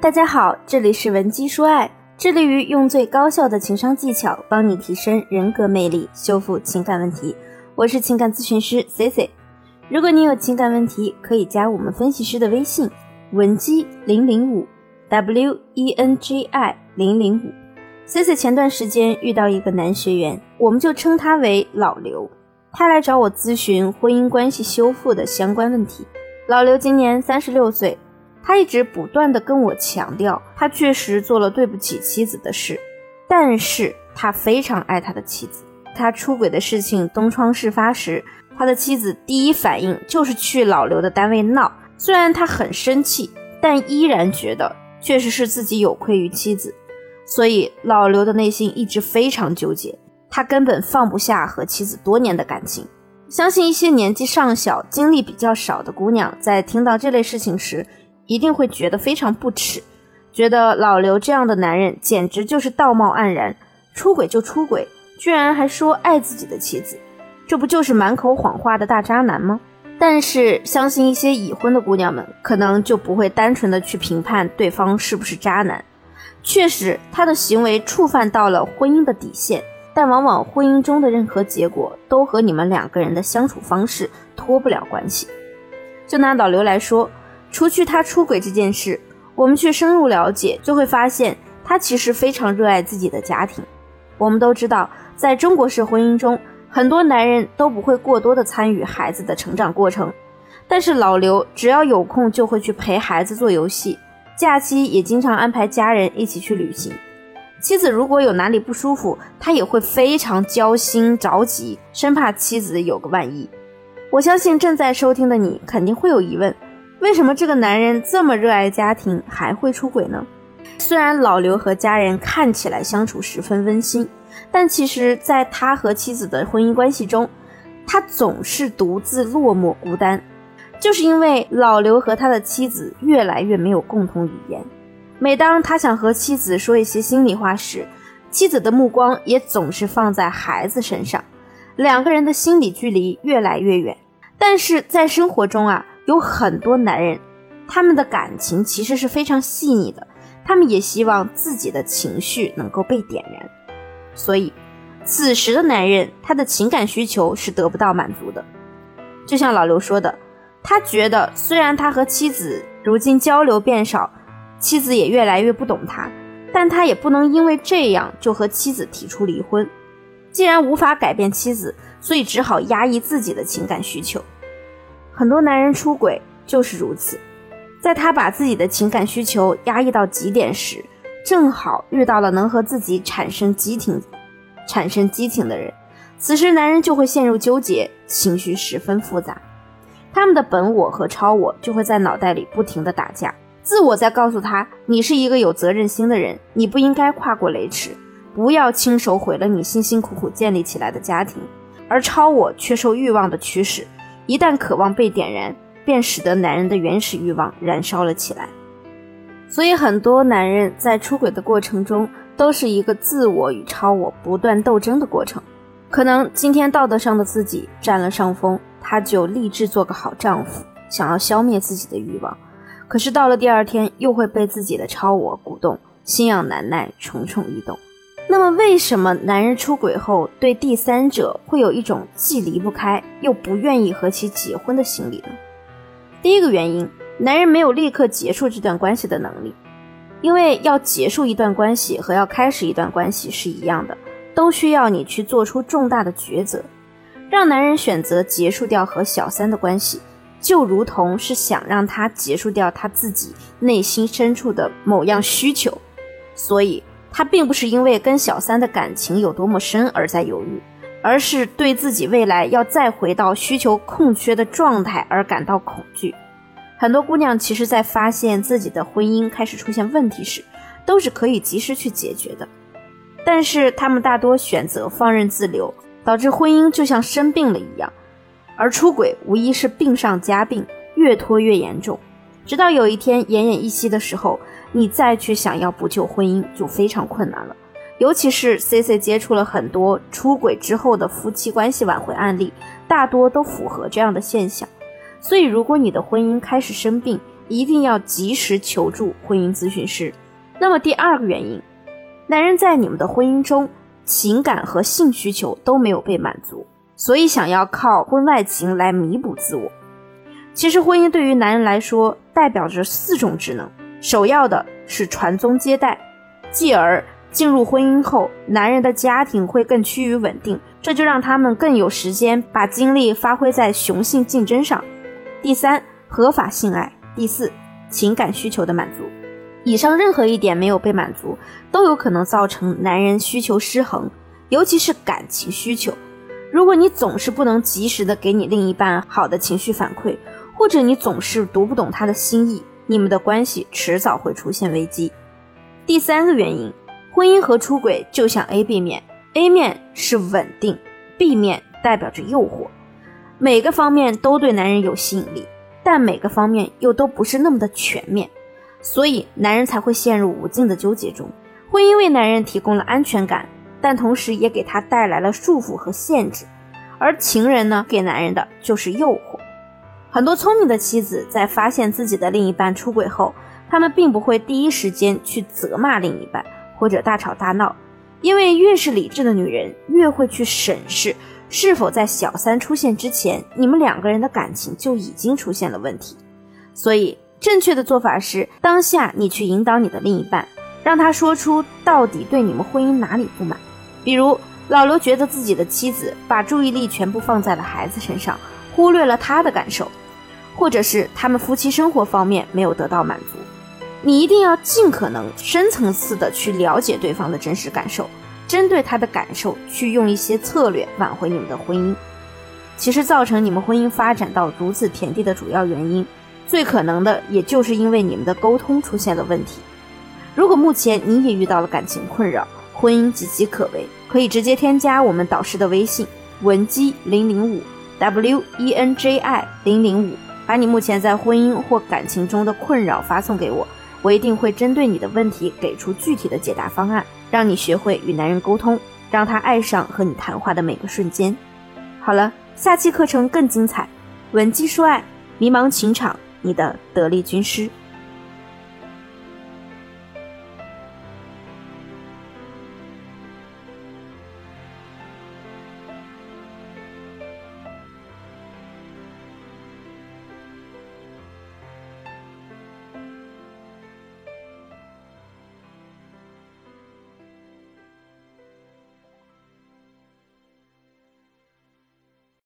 大家好，这里是文姬说爱，致力于用最高效的情商技巧帮你提升人格魅力，修复情感问题。我是情感咨询师 C C。如果你有情感问题，可以加我们分析师的微信文姬零零五 W E N G I 零零五。C C 前段时间遇到一个男学员，我们就称他为老刘。他来找我咨询婚姻关系修复的相关问题。老刘今年三十六岁。他一直不断的跟我强调，他确实做了对不起妻子的事，但是他非常爱他的妻子。他出轨的事情东窗事发时，他的妻子第一反应就是去老刘的单位闹。虽然他很生气，但依然觉得确实是自己有愧于妻子，所以老刘的内心一直非常纠结，他根本放不下和妻子多年的感情。相信一些年纪尚小、经历比较少的姑娘在听到这类事情时。一定会觉得非常不耻，觉得老刘这样的男人简直就是道貌岸然，出轨就出轨，居然还说爱自己的妻子，这不就是满口谎话的大渣男吗？但是相信一些已婚的姑娘们，可能就不会单纯的去评判对方是不是渣男。确实，他的行为触犯到了婚姻的底线，但往往婚姻中的任何结果都和你们两个人的相处方式脱不了关系。就拿老刘来说。除去他出轨这件事，我们去深入了解，就会发现他其实非常热爱自己的家庭。我们都知道，在中国式婚姻中，很多男人都不会过多的参与孩子的成长过程，但是老刘只要有空就会去陪孩子做游戏，假期也经常安排家人一起去旅行。妻子如果有哪里不舒服，他也会非常焦心着急，生怕妻子有个万一。我相信正在收听的你肯定会有疑问。为什么这个男人这么热爱家庭还会出轨呢？虽然老刘和家人看起来相处十分温馨，但其实，在他和妻子的婚姻关系中，他总是独自落寞孤单，就是因为老刘和他的妻子越来越没有共同语言。每当他想和妻子说一些心里话时，妻子的目光也总是放在孩子身上，两个人的心理距离越来越远。但是在生活中啊。有很多男人，他们的感情其实是非常细腻的，他们也希望自己的情绪能够被点燃，所以，此时的男人他的情感需求是得不到满足的。就像老刘说的，他觉得虽然他和妻子如今交流变少，妻子也越来越不懂他，但他也不能因为这样就和妻子提出离婚。既然无法改变妻子，所以只好压抑自己的情感需求。很多男人出轨就是如此，在他把自己的情感需求压抑到极点时，正好遇到了能和自己产生激情、产生激情的人，此时男人就会陷入纠结，情绪十分复杂，他们的本我和超我就会在脑袋里不停的打架，自我在告诉他，你是一个有责任心的人，你不应该跨过雷池，不要亲手毁了你辛辛苦苦建立起来的家庭，而超我却受欲望的驱使。一旦渴望被点燃，便使得男人的原始欲望燃烧了起来。所以，很多男人在出轨的过程中，都是一个自我与超我不断斗争的过程。可能今天道德上的自己占了上风，他就立志做个好丈夫，想要消灭自己的欲望。可是到了第二天，又会被自己的超我鼓动，心痒难耐，蠢蠢欲动。那么，为什么男人出轨后对第三者会有一种既离不开又不愿意和其结婚的心理呢？第一个原因，男人没有立刻结束这段关系的能力，因为要结束一段关系和要开始一段关系是一样的，都需要你去做出重大的抉择。让男人选择结束掉和小三的关系，就如同是想让他结束掉他自己内心深处的某样需求，所以。他并不是因为跟小三的感情有多么深而在犹豫，而是对自己未来要再回到需求空缺的状态而感到恐惧。很多姑娘其实，在发现自己的婚姻开始出现问题时，都是可以及时去解决的，但是她们大多选择放任自流，导致婚姻就像生病了一样，而出轨无疑是病上加病，越拖越严重，直到有一天奄奄一息的时候。你再去想要补救婚姻就非常困难了，尤其是 C C 接触了很多出轨之后的夫妻关系挽回案例，大多都符合这样的现象。所以，如果你的婚姻开始生病，一定要及时求助婚姻咨询师。那么第二个原因，男人在你们的婚姻中，情感和性需求都没有被满足，所以想要靠婚外情来弥补自我。其实婚姻对于男人来说，代表着四种职能，首要的是传宗接代，继而进入婚姻后，男人的家庭会更趋于稳定，这就让他们更有时间把精力发挥在雄性竞争上。第三，合法性爱；第四，情感需求的满足。以上任何一点没有被满足，都有可能造成男人需求失衡，尤其是感情需求。如果你总是不能及时的给你另一半好的情绪反馈，或者你总是读不懂他的心意，你们的关系迟早会出现危机。第三个原因，婚姻和出轨就像 A B 面，A 面是稳定，B 面代表着诱惑，每个方面都对男人有吸引力，但每个方面又都不是那么的全面，所以男人才会陷入无尽的纠结中。婚姻为男人提供了安全感，但同时也给他带来了束缚和限制，而情人呢，给男人的就是诱惑。很多聪明的妻子在发现自己的另一半出轨后，他们并不会第一时间去责骂另一半或者大吵大闹，因为越是理智的女人，越会去审视是否在小三出现之前，你们两个人的感情就已经出现了问题。所以，正确的做法是，当下你去引导你的另一半，让他说出到底对你们婚姻哪里不满。比如，老刘觉得自己的妻子把注意力全部放在了孩子身上。忽略了他的感受，或者是他们夫妻生活方面没有得到满足，你一定要尽可能深层次的去了解对方的真实感受，针对他的感受去用一些策略挽回你们的婚姻。其实造成你们婚姻发展到如此田地的主要原因，最可能的也就是因为你们的沟通出现了问题。如果目前你也遇到了感情困扰，婚姻岌岌可危，可以直接添加我们导师的微信文姬零零五。W e n j i 零零五，把你目前在婚姻或感情中的困扰发送给我，我一定会针对你的问题给出具体的解答方案，让你学会与男人沟通，让他爱上和你谈话的每个瞬间。好了，下期课程更精彩，闻鸡说爱，迷茫情场，你的得力军师。